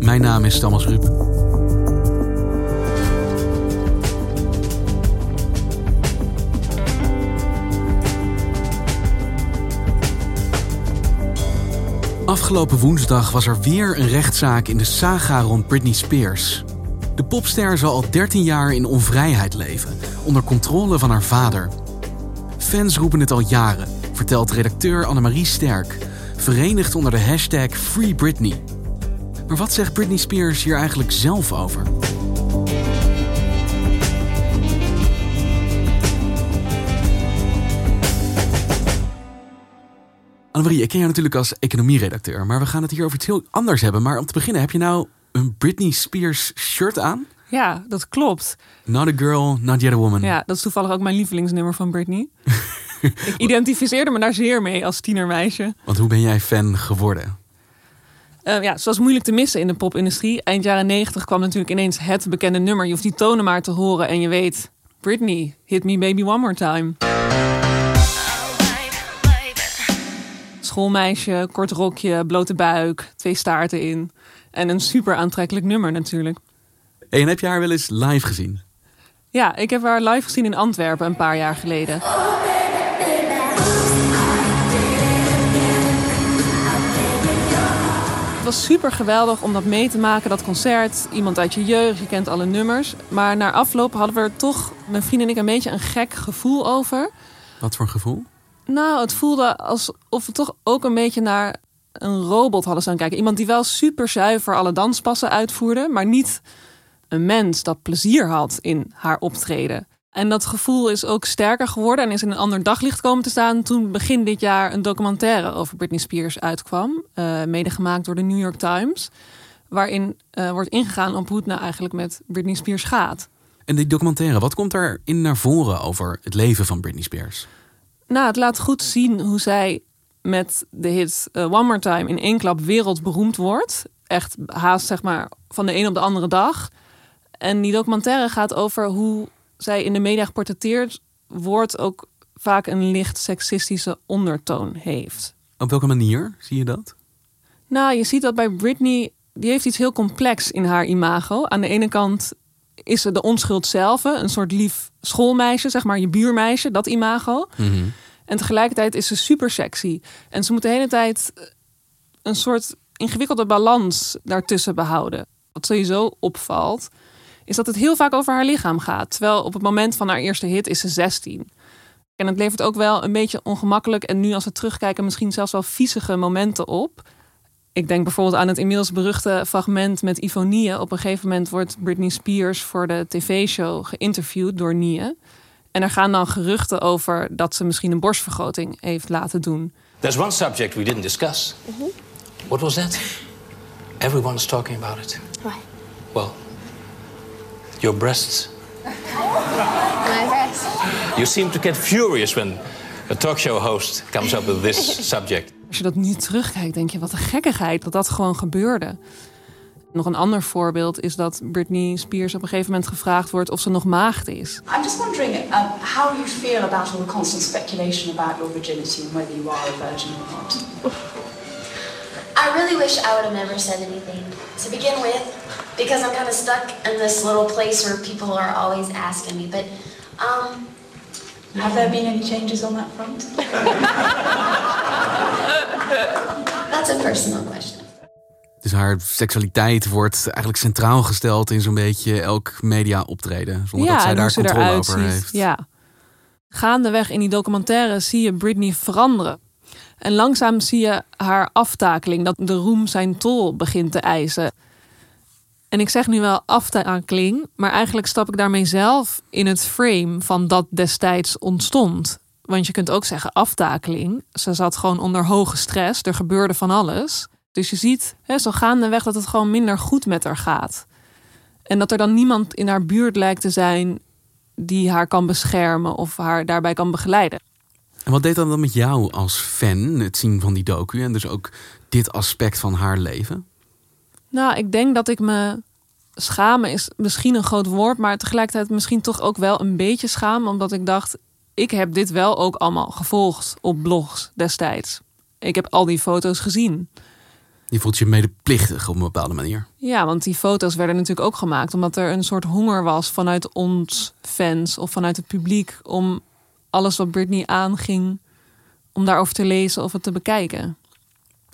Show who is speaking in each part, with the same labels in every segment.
Speaker 1: Mijn naam is Thomas Ruip. Afgelopen woensdag was er weer een rechtszaak in de saga rond Britney Spears. De popster zal al 13 jaar in onvrijheid leven, onder controle van haar vader. Fans roepen het al jaren, vertelt redacteur Annemarie Sterk, verenigd onder de hashtag Free Britney. Maar wat zegt Britney Spears hier eigenlijk zelf over? Annemarie, ik ken jou natuurlijk als economieredacteur, maar we gaan het hier over iets heel anders hebben. Maar om te beginnen, heb je nou een Britney Spears shirt aan?
Speaker 2: Ja, dat klopt.
Speaker 1: Not a girl, not yet a woman.
Speaker 2: Ja, dat is toevallig ook mijn lievelingsnummer van Britney. ik identificeerde me daar zeer mee als tienermeisje.
Speaker 1: Want hoe ben jij fan geworden?
Speaker 2: Uh, ja, zoals moeilijk te missen in de popindustrie. Eind jaren 90 kwam natuurlijk ineens het bekende nummer. Je hoeft die tonen maar te horen en je weet... Britney, hit me baby one more time. Schoolmeisje, kort rokje, blote buik, twee staarten in. En een super aantrekkelijk nummer natuurlijk.
Speaker 1: en heb je haar wel eens live gezien?
Speaker 2: Ja, ik heb haar live gezien in Antwerpen een paar jaar geleden. Het was super geweldig om dat mee te maken, dat concert. Iemand uit je jeugd, je kent alle nummers. Maar na afloop hadden we er toch, mijn vriend en ik, een beetje een gek gevoel over.
Speaker 1: Wat voor gevoel?
Speaker 2: Nou, het voelde alsof we toch ook een beetje naar een robot hadden staan kijken. Iemand die wel super zuiver alle danspassen uitvoerde, maar niet een mens dat plezier had in haar optreden. En dat gevoel is ook sterker geworden en is in een ander daglicht komen te staan toen begin dit jaar een documentaire over Britney Spears uitkwam, uh, mede gemaakt door de New York Times, waarin uh, wordt ingegaan op hoe het nou eigenlijk met Britney Spears gaat.
Speaker 1: En die documentaire, wat komt in naar voren over het leven van Britney Spears?
Speaker 2: Nou, het laat goed zien hoe zij met de hit uh, One More Time in één klap wereldberoemd wordt. Echt haast zeg maar van de een op de andere dag. En die documentaire gaat over hoe zij in de media geportretteerd wordt, ook vaak een licht seksistische ondertoon heeft.
Speaker 1: Op welke manier zie je dat?
Speaker 2: Nou, je ziet dat bij Britney, die heeft iets heel complex in haar imago. Aan de ene kant is ze de onschuld zelf, een soort lief schoolmeisje, zeg maar je buurmeisje, dat imago. Mhm. En tegelijkertijd is ze super sexy. En ze moet de hele tijd een soort ingewikkelde balans daartussen behouden. Wat sowieso opvalt, is dat het heel vaak over haar lichaam gaat. Terwijl op het moment van haar eerste hit is ze 16. En het levert ook wel een beetje ongemakkelijk en nu als we terugkijken misschien zelfs wel viezige momenten op. Ik denk bijvoorbeeld aan het inmiddels beruchte fragment met Ivonie. Op een gegeven moment wordt Britney Spears voor de tv-show geïnterviewd door Nie. En er gaan dan geruchten over dat ze misschien een borstvergroting heeft laten doen.
Speaker 3: There's one subject we didn't discuss. Mm -hmm. What was that? Everyone's talking about it.
Speaker 4: Why?
Speaker 3: Well, your breasts.
Speaker 4: My breasts.
Speaker 3: You seem to get furious when a talkshow host comes up with this subject.
Speaker 2: Als je dat nu terugkijkt, denk je wat een gekkigheid dat dat gewoon gebeurde. Nog een ander voorbeeld is dat Britney Spears op een gegeven moment gevraagd wordt of ze nog maagd is.
Speaker 5: I'm just wondering um, how you feel about all the constant speculation about your virginity and whether you are a virgin or not.
Speaker 4: I really wish I would have never said anything to begin with, because I'm kind of stuck in this little place where people are always asking me. But um,
Speaker 5: have there been any changes on that front?
Speaker 4: That's a personal question.
Speaker 1: Dus haar seksualiteit wordt eigenlijk centraal gesteld in zo'n beetje elk media optreden. Zonder
Speaker 2: ja,
Speaker 1: dat zij daar controle over
Speaker 2: ziet.
Speaker 1: heeft.
Speaker 2: Ja. Gaandeweg in die documentaire zie je Britney veranderen. En langzaam zie je haar aftakeling, dat de roem zijn tol begint te eisen. En ik zeg nu wel aftakeling, maar eigenlijk stap ik daarmee zelf in het frame van dat destijds ontstond. Want je kunt ook zeggen aftakeling. Ze zat gewoon onder hoge stress, er gebeurde van alles. Dus je ziet hè, zo gaandeweg dat het gewoon minder goed met haar gaat. En dat er dan niemand in haar buurt lijkt te zijn die haar kan beschermen of haar daarbij kan begeleiden.
Speaker 1: En wat deed dat dan met jou als fan, het zien van die docu en dus ook dit aspect van haar leven?
Speaker 2: Nou, ik denk dat ik me schamen is misschien een groot woord, maar tegelijkertijd misschien toch ook wel een beetje schaam, omdat ik dacht, ik heb dit wel ook allemaal gevolgd op blogs destijds. Ik heb al die foto's gezien.
Speaker 1: Je voelt je medeplichtig op een bepaalde manier.
Speaker 2: Ja, want die foto's werden natuurlijk ook gemaakt omdat er een soort honger was vanuit ons fans of vanuit het publiek om alles wat Britney aanging, om daarover te lezen of het te bekijken.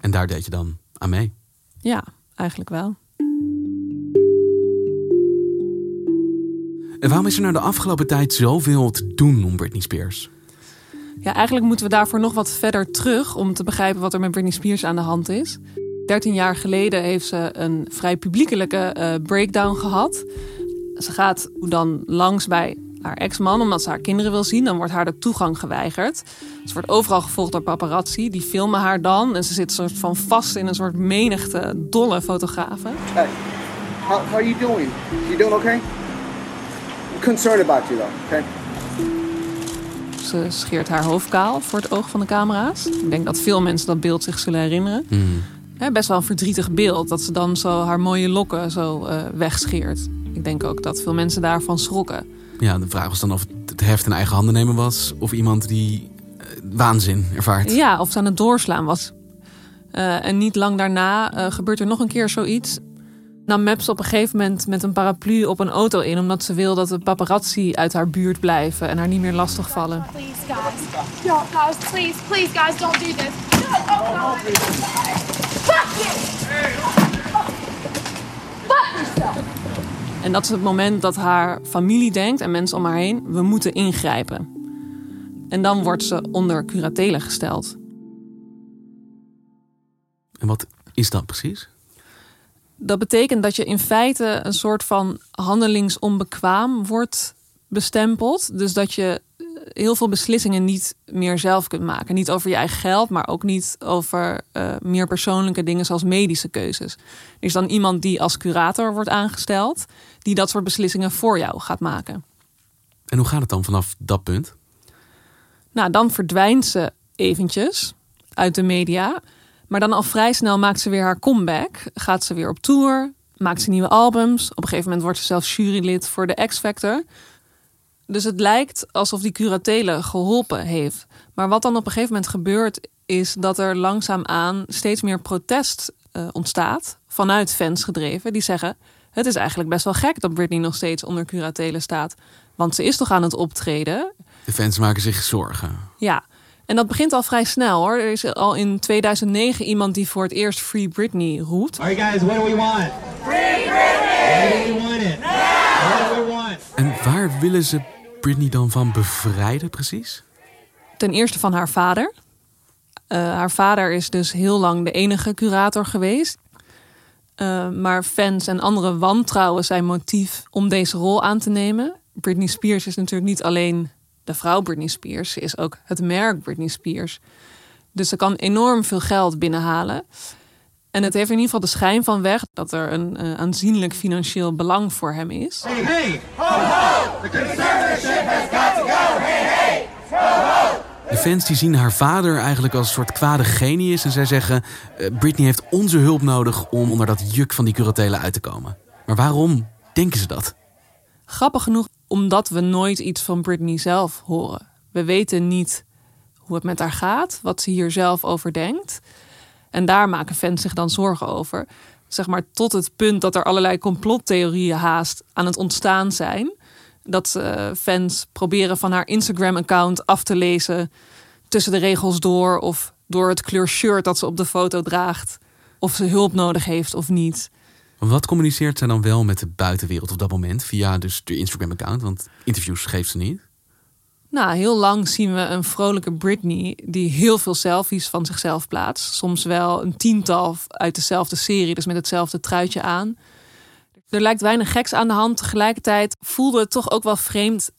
Speaker 1: En daar deed je dan aan mee?
Speaker 2: Ja, eigenlijk wel.
Speaker 1: En waarom is er nou de afgelopen tijd zoveel te doen om Britney Spears?
Speaker 2: Ja, eigenlijk moeten we daarvoor nog wat verder terug om te begrijpen wat er met Britney Spears aan de hand is. 13 jaar geleden heeft ze een vrij publiekelijke uh, breakdown gehad. Ze gaat dan langs bij haar ex-man omdat ze haar kinderen wil zien. Dan wordt haar de toegang geweigerd. Ze wordt overal gevolgd door paparazzi. Die filmen haar dan en ze zit soort van vast in een soort menigte dolle fotografen.
Speaker 6: Hey, how, how are you doing? You doing okay? I'm concerned about you though, okay?
Speaker 2: Ze scheert haar hoofd kaal voor het oog van de camera's. Ik denk dat veel mensen dat beeld zich zullen herinneren.
Speaker 1: Mm.
Speaker 2: best wel een verdrietig beeld dat ze dan zo haar mooie lokken zo uh, wegscheert. Ik denk ook dat veel mensen daarvan schrokken.
Speaker 1: Ja, de vraag was dan of het heft in eigen handen nemen was... of iemand die uh, waanzin ervaart.
Speaker 2: Ja, of ze aan het doorslaan was. Uh, en niet lang daarna gebeurt er nog een keer zoiets nam Maps op een gegeven moment met een paraplu op een auto in, omdat ze wil dat de paparazzi uit haar buurt blijven en haar niet meer lastigvallen.
Speaker 7: Please, guys. Please, please, guys, don't do this. No, Fuck
Speaker 2: yourself. En dat is het moment dat haar familie denkt en mensen om haar heen: we moeten ingrijpen. En dan wordt ze onder curatele gesteld.
Speaker 1: En wat is dat precies?
Speaker 2: Dat betekent dat je in feite een soort van handelingsonbekwaam wordt bestempeld. Dus dat je heel veel beslissingen niet meer zelf kunt maken. Niet over je eigen geld, maar ook niet over uh, meer persoonlijke dingen zoals medische keuzes. Er is dan iemand die als curator wordt aangesteld, die dat soort beslissingen voor jou gaat maken.
Speaker 1: En hoe gaat het dan vanaf dat punt?
Speaker 2: Nou, dan verdwijnt ze eventjes uit de media. Maar dan al vrij snel maakt ze weer haar comeback. Gaat ze weer op tour. Maakt ze nieuwe albums. Op een gegeven moment wordt ze zelfs jurylid voor de X Factor. Dus het lijkt alsof die curatele geholpen heeft. Maar wat dan op een gegeven moment gebeurt, is dat er langzaamaan steeds meer protest uh, ontstaat. Vanuit fans gedreven. Die zeggen: Het is eigenlijk best wel gek dat Britney nog steeds onder curatele staat. Want ze is toch aan het optreden.
Speaker 1: De fans maken zich zorgen.
Speaker 2: Ja. En dat begint al vrij snel hoor. Er is al in 2009 iemand die voor het eerst Free Britney roept.
Speaker 8: Alright guys, what do we want? Free Britney! What do we want it? What do we want?
Speaker 1: En waar willen ze Britney dan van bevrijden precies?
Speaker 2: Ten eerste van haar vader. Uh, haar vader is dus heel lang de enige curator geweest. Uh, maar fans en anderen wantrouwen zijn motief om deze rol aan te nemen. Britney Spears is natuurlijk niet alleen de vrouw Britney Spears. is ook het merk Britney Spears. Dus ze kan enorm veel geld binnenhalen. En het heeft in ieder geval de schijn van weg dat er een uh, aanzienlijk financieel belang voor hem is.
Speaker 8: Hey, hey, ho, ho! The conservatorship has got to go! Hey, hey, ho, ho!
Speaker 1: De fans die zien haar vader eigenlijk als een soort kwade genius. En zij zeggen, uh, Britney heeft onze hulp nodig om onder dat juk van die curatelen uit te komen. Maar waarom denken ze dat?
Speaker 2: Grappig genoeg omdat we nooit iets van Britney zelf horen. We weten niet hoe het met haar gaat, wat ze hier zelf over denkt. En daar maken fans zich dan zorgen over. Zeg maar tot het punt dat er allerlei complottheorieën haast aan het ontstaan zijn. Dat uh, fans proberen van haar Instagram-account af te lezen tussen de regels door of door het kleur shirt dat ze op de foto draagt. Of ze hulp nodig heeft of niet.
Speaker 1: Wat communiceert zij dan wel met de buitenwereld op dat moment? Via dus de Instagram-account, want interviews geeft ze niet.
Speaker 2: Nou, heel lang zien we een vrolijke Britney die heel veel selfies van zichzelf plaatst. Soms wel een tiental uit dezelfde serie, dus met hetzelfde truitje aan. Er lijkt weinig geks aan de hand. Tegelijkertijd voelde het toch ook wel vreemd.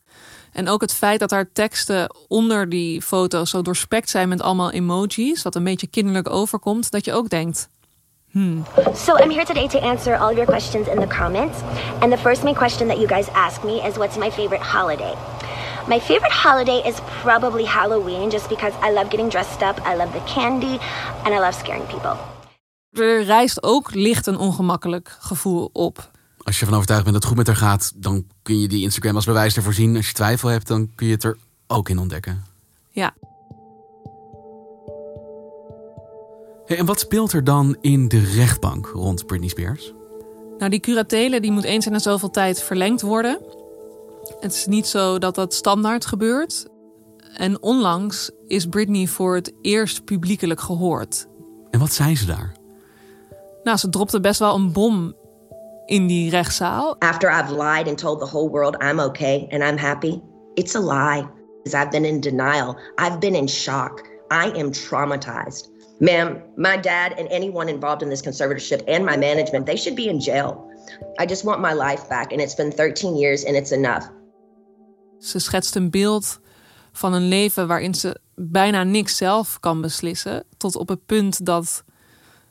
Speaker 2: En ook het feit dat haar teksten onder die foto's zo doorspekt zijn met allemaal emojis, wat een beetje kinderlijk overkomt, dat je ook denkt:
Speaker 9: So I'm here today to answer all your questions in the comments. And the first main question that you guys ask me is what's my favorite holiday? My favorite holiday is probably Halloween, just because I love getting dressed up, I love the candy, and I love scaring people.
Speaker 2: Er rijst ook licht een ongemakkelijk gevoel op.
Speaker 1: Als je ervan overtuigd bent dat het goed met haar gaat, dan kun je die Instagram als bewijs ervoor zien. Als je twijfel hebt, dan kun je het er ook in ontdekken.
Speaker 2: Ja.
Speaker 1: Hey, en wat speelt er dan in de rechtbank rond Britney Spears?
Speaker 2: Nou, die curatele die moet eens in de zoveel tijd verlengd worden. Het is niet zo dat dat standaard gebeurt. En onlangs is Britney voor het eerst publiekelijk gehoord.
Speaker 1: En wat zei ze daar?
Speaker 2: Nou, ze dropte best wel een bom in die rechtszaal.
Speaker 10: After I've lied and told the whole world I'm okay and I'm happy, it's a lie. I've been in denial. I've been in shock. I am traumatized. Ma'am, my dad and anyone involved in this conservatorship and my management, they should be in jail. I just want my life back and it's been 13 years and it's enough.
Speaker 2: Ze schetst een beeld van een leven waarin ze bijna niks zelf kan beslissen. Tot op het punt dat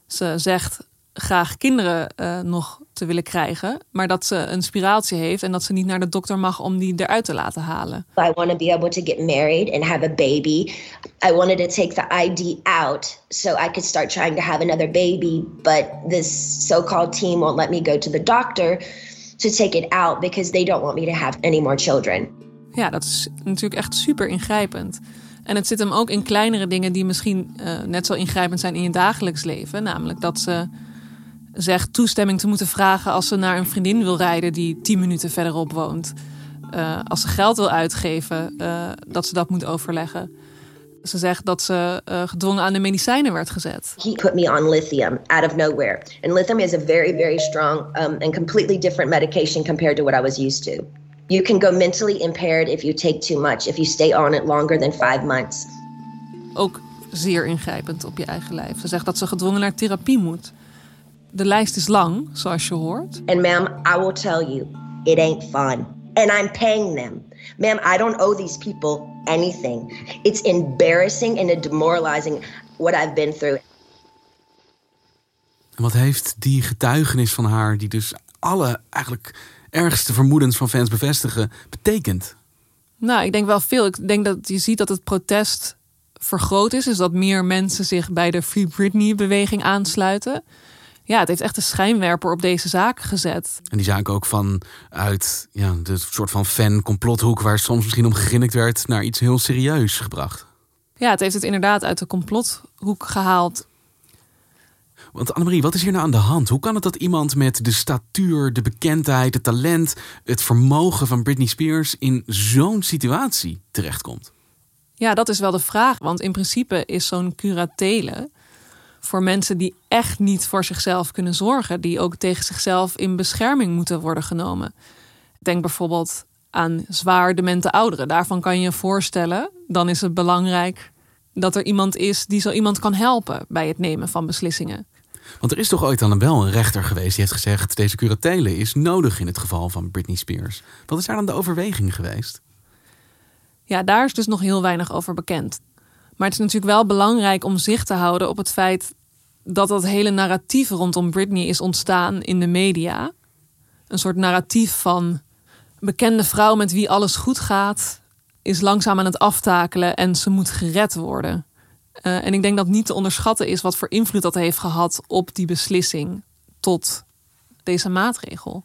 Speaker 2: ze zegt graag kinderen uh, nog te willen krijgen, maar dat ze een spiraaltje heeft en dat ze niet naar de dokter mag om die eruit te laten halen.
Speaker 10: I want to be able to get married and have a baby. I wanted to take the ID out so I could start trying to have another baby, but this so-called team won't let me go to the doctor to take it out because they don't want me to have any more children.
Speaker 2: Ja, dat is natuurlijk echt super ingrijpend. En het zit hem ook in kleinere dingen die misschien uh, net zo ingrijpend zijn in je dagelijks leven. Namelijk dat ze zegt toestemming te moeten vragen als ze naar een vriendin wil rijden die tien minuten verderop woont. Uh, als ze geld wil uitgeven, uh, dat ze dat moet overleggen. Ze zegt dat ze uh, gedwongen aan de medicijnen werd gezet.
Speaker 10: He put me on lithium out of nowhere. And lithium is a very, very strong um, and completely different medication compared to what I was used to. You can go mentally impaired if you take too much, if you stay on it longer than five months.
Speaker 2: Ook zeer ingrijpend op je eigen lijf. Ze zegt dat ze gedwongen naar therapie moet. De lijst is lang, zoals je hoort.
Speaker 10: And ma'am, I will tell you, it ain't fun. And I'm paying them. Ma'am, I don't owe these people anything. It's embarrassing and demoralizing what I've been through.
Speaker 1: En wat heeft die getuigenis van haar, die dus alle eigenlijk ergste vermoedens van fans bevestigen, betekend?
Speaker 2: Nou, ik denk wel veel. Ik denk dat je ziet dat het protest vergroot is. Dus dat meer mensen zich bij de Free Britney-beweging aansluiten ja, het heeft echt een schijnwerper op deze zaak gezet.
Speaker 1: En die zaak ook van uit ja, de soort van fan-complothoek waar soms misschien om gegrinnikt werd, naar iets heel serieus gebracht.
Speaker 2: Ja, het heeft het inderdaad uit de complothoek gehaald.
Speaker 1: Want Annemarie, wat is hier nou aan de hand? Hoe kan het dat iemand met de statuur, de bekendheid, het talent, het vermogen van Britney Spears in zo'n situatie terechtkomt?
Speaker 2: Ja, dat is wel de vraag. Want in principe is zo'n curatele voor mensen die echt niet voor zichzelf kunnen zorgen, die ook tegen zichzelf in bescherming moeten worden genomen. Denk bijvoorbeeld aan zwaar demente ouderen. Daarvan kan je je voorstellen, dan is het belangrijk dat er iemand is die zo iemand kan helpen bij het nemen van beslissingen.
Speaker 1: Want er is toch ooit dan wel een rechter geweest die heeft gezegd: deze curatele is nodig in het geval van Britney Spears. Wat is daar dan de overweging geweest?
Speaker 2: Ja, daar is dus nog heel weinig over bekend. Maar het is natuurlijk wel belangrijk om zicht te houden op het feit dat dat hele narratief rondom Britney is ontstaan in de media. Een soort narratief van bekende vrouw met wie alles goed gaat, is langzaam aan het aftakelen en ze moet gered worden. Uh, en ik denk dat niet te onderschatten is wat voor invloed dat heeft gehad op die beslissing tot deze maatregel.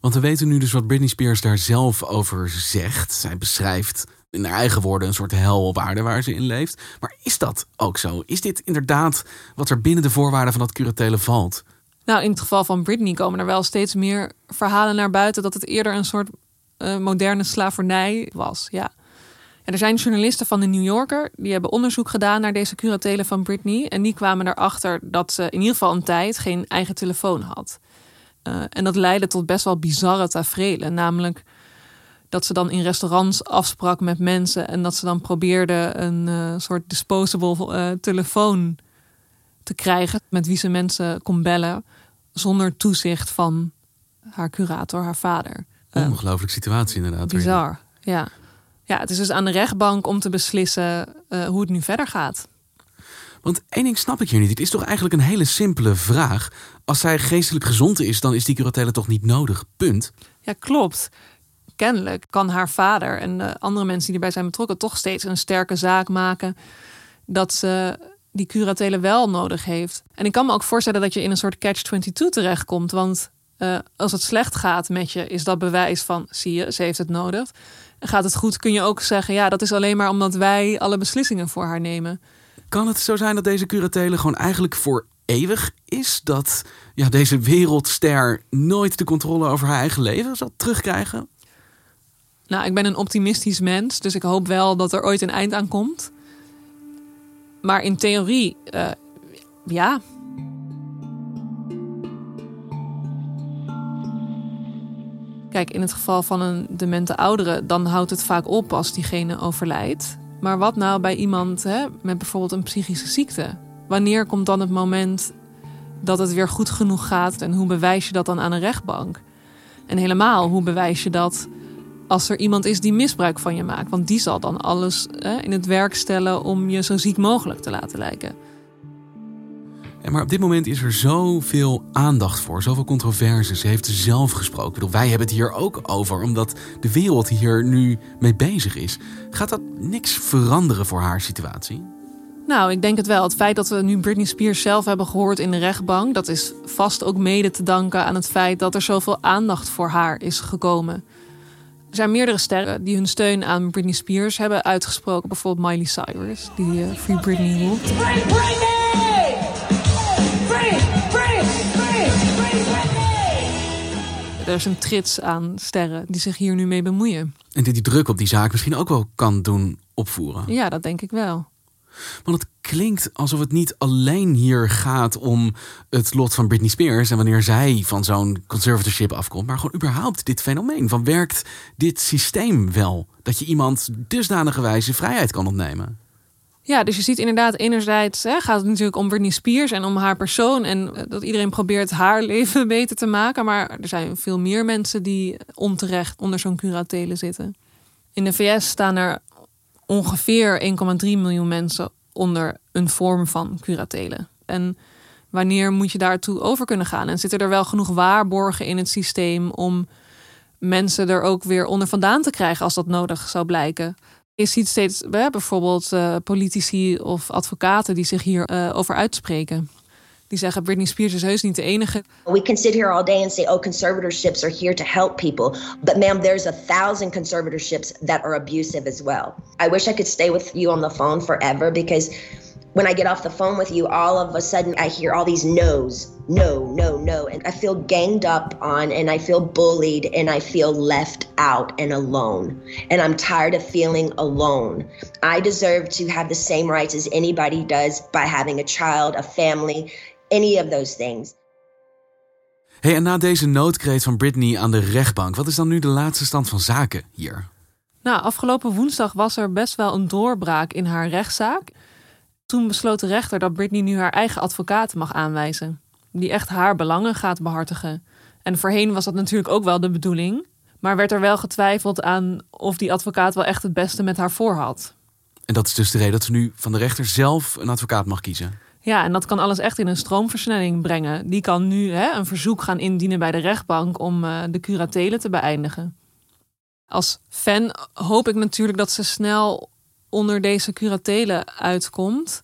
Speaker 1: Want we weten nu dus wat Britney Spears daar zelf over zegt. Zij beschrijft in haar eigen woorden een soort hel op aarde waar ze in leeft. Maar is dat ook zo? Is dit inderdaad wat er binnen de voorwaarden van dat curatele valt?
Speaker 2: Nou, in het geval van Britney komen er wel steeds meer verhalen naar buiten dat het eerder een soort uh, moderne slavernij was. Ja. En er zijn journalisten van de New Yorker die hebben onderzoek gedaan naar deze curatelen van Britney. En die kwamen erachter dat ze in ieder geval een tijd geen eigen telefoon had. Uh, en dat leidde tot best wel bizarre tafereelen. Namelijk dat ze dan in restaurants afsprak met mensen en dat ze dan probeerde een uh, soort disposable uh, telefoon te krijgen met wie ze mensen kon bellen zonder toezicht van haar curator, haar vader.
Speaker 1: Ongelooflijke situatie inderdaad.
Speaker 2: Bizar, ja. Ja, het is dus aan de rechtbank om te beslissen uh, hoe het nu verder gaat.
Speaker 1: Want één ding snap ik hier niet. Het is toch eigenlijk een hele simpele vraag. Als zij geestelijk gezond is, dan is die curatele toch niet nodig. Punt.
Speaker 2: Ja, klopt. Kennelijk kan haar vader en de andere mensen die erbij zijn betrokken toch steeds een sterke zaak maken dat ze die curatele wel nodig heeft. En ik kan me ook voorstellen dat je in een soort catch-22 terechtkomt. Want uh, als het slecht gaat met je, is dat bewijs van, zie je, ze heeft het nodig. En gaat het goed, kun je ook zeggen, ja, dat is alleen maar omdat wij alle beslissingen voor haar nemen.
Speaker 1: Kan het zo zijn dat deze curatele gewoon eigenlijk voor eeuwig is? Dat ja, deze wereldster nooit de controle over haar eigen leven zal terugkrijgen?
Speaker 2: Nou, ik ben een optimistisch mens, dus ik hoop wel dat er ooit een eind aan komt. Maar in theorie, uh, ja. Kijk, in het geval van een demente oudere, dan houdt het vaak op als diegene overlijdt. Maar wat nou bij iemand hè, met bijvoorbeeld een psychische ziekte? Wanneer komt dan het moment dat het weer goed genoeg gaat en hoe bewijs je dat dan aan een rechtbank? En helemaal, hoe bewijs je dat als er iemand is die misbruik van je maakt? Want die zal dan alles hè, in het werk stellen om je zo ziek mogelijk te laten lijken.
Speaker 1: Ja, maar op dit moment is er zoveel aandacht voor, zoveel controverse. Ze heeft zelf gesproken. Bedoel, wij hebben het hier ook over, omdat de wereld hier nu mee bezig is. Gaat dat niks veranderen voor haar situatie?
Speaker 2: Nou, ik denk het wel. Het feit dat we nu Britney Spears zelf hebben gehoord in de rechtbank, dat is vast ook mede te danken aan het feit dat er zoveel aandacht voor haar is gekomen. Er zijn meerdere sterren die hun steun aan Britney Spears hebben uitgesproken. Bijvoorbeeld Miley Cyrus, die uh, Free Britney roept. Free Britney! Free, free, free, free Britney! Er is een trits aan sterren die zich hier nu mee bemoeien.
Speaker 1: En die die druk op die zaak misschien ook wel kan doen opvoeren.
Speaker 2: Ja, dat denk ik wel.
Speaker 1: Want het klinkt alsof het niet alleen hier gaat om het lot van Britney Spears en wanneer zij van zo'n conservatorship afkomt, maar gewoon überhaupt dit fenomeen van werkt dit systeem wel? Dat je iemand dusdanige wijze vrijheid kan ontnemen.
Speaker 2: Ja, dus je ziet inderdaad, enerzijds hè, gaat het natuurlijk om Britney Spears en om haar persoon. En eh, dat iedereen probeert haar leven beter te maken. Maar er zijn veel meer mensen die onterecht onder zo'n curatele zitten. In de VS staan er ongeveer 1,3 miljoen mensen onder een vorm van curatelen. En wanneer moet je daartoe over kunnen gaan? En zitten er wel genoeg waarborgen in het systeem om mensen er ook weer onder vandaan te krijgen als dat nodig zou blijken? Je ziet steeds bijvoorbeeld uh, politici of advocaten die zich hierover uh, over uitspreken. Die zeggen Britney Spears is heus niet de enige.
Speaker 10: We can sit here all day and say, oh, conservatorships are here to help people. But ma'am, there's a thousand conservatorships that are abusive as well. I wish I could stay with you on the phone forever because when I get off the phone with you, all of a sudden I hear all these no's, no, no, no. And I feel ganged up on and I feel bullied and I feel left out and alone. And I'm tired of feeling alone. I deserve to have the same rights as anybody does by having a child, a family, any of those things.
Speaker 1: Hey, en na deze noodkreet van Britney aan de rechtbank, wat is dan nu de laatste stand van zaken hier?
Speaker 2: Nou, afgelopen woensdag was er best wel een doorbraak in haar rechtszaak. Toen besloot de rechter dat Britney nu haar eigen advocaat mag aanwijzen, die echt haar belangen gaat behartigen. En voorheen was dat natuurlijk ook wel de bedoeling, maar werd er wel getwijfeld aan of die advocaat wel echt het beste met haar voor had.
Speaker 1: En dat is dus de reden dat ze nu van de rechter zelf een advocaat mag kiezen.
Speaker 2: Ja, en dat kan alles echt in een stroomversnelling brengen. Die kan nu hè, een verzoek gaan indienen bij de rechtbank om uh, de curatele te beëindigen. Als fan hoop ik natuurlijk dat ze snel onder deze curatele uitkomt.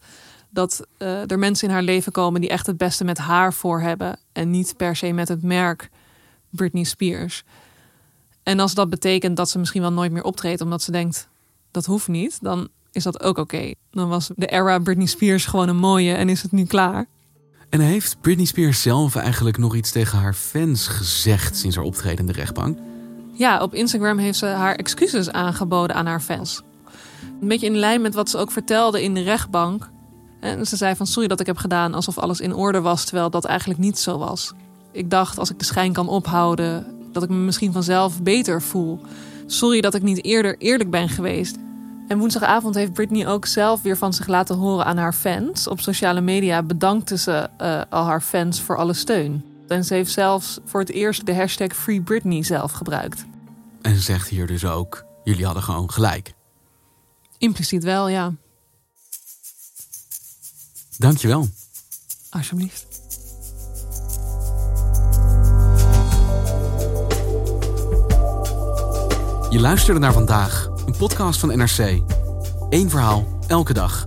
Speaker 2: Dat uh, er mensen in haar leven komen die echt het beste met haar voor hebben. En niet per se met het merk Britney Spears. En als dat betekent dat ze misschien wel nooit meer optreedt omdat ze denkt dat hoeft niet, dan is dat ook oké. Dan was de era Britney Spears gewoon een mooie en is het nu klaar.
Speaker 1: En heeft Britney Spears zelf eigenlijk nog iets tegen haar fans gezegd sinds haar optreden in de rechtbank?
Speaker 2: Ja, op Instagram heeft ze haar excuses aangeboden aan haar fans. Een beetje in lijn met wat ze ook vertelde in de rechtbank. En ze zei van sorry dat ik heb gedaan alsof alles in orde was, terwijl dat eigenlijk niet zo was. Ik dacht als ik de schijn kan ophouden, dat ik me misschien vanzelf beter voel. Sorry dat ik niet eerder eerlijk ben geweest. En woensdagavond heeft Britney ook zelf weer van zich laten horen aan haar fans. Op sociale media bedankte ze uh, al haar fans voor alle steun. En ze heeft zelfs voor het eerst de hashtag Free Britney zelf gebruikt.
Speaker 1: En ze zegt hier dus ook: jullie hadden gewoon gelijk.
Speaker 2: Impliciet wel, ja.
Speaker 1: Dankjewel.
Speaker 2: Alsjeblieft.
Speaker 1: Je luisterde naar vandaag, een podcast van NRC. Eén verhaal, elke dag.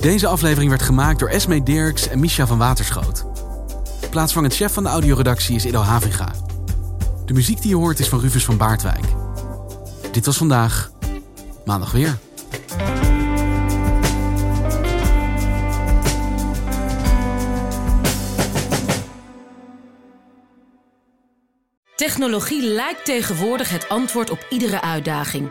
Speaker 1: Deze aflevering werd gemaakt door Esme Dirks en Misha van Waterschoot. Plaatsvangend chef van de audioredactie is Edo Havinga. De muziek die je hoort is van Rufus van Baardwijk. Dit was vandaag. Maandag weer.
Speaker 11: Technologie lijkt tegenwoordig het antwoord op iedere uitdaging.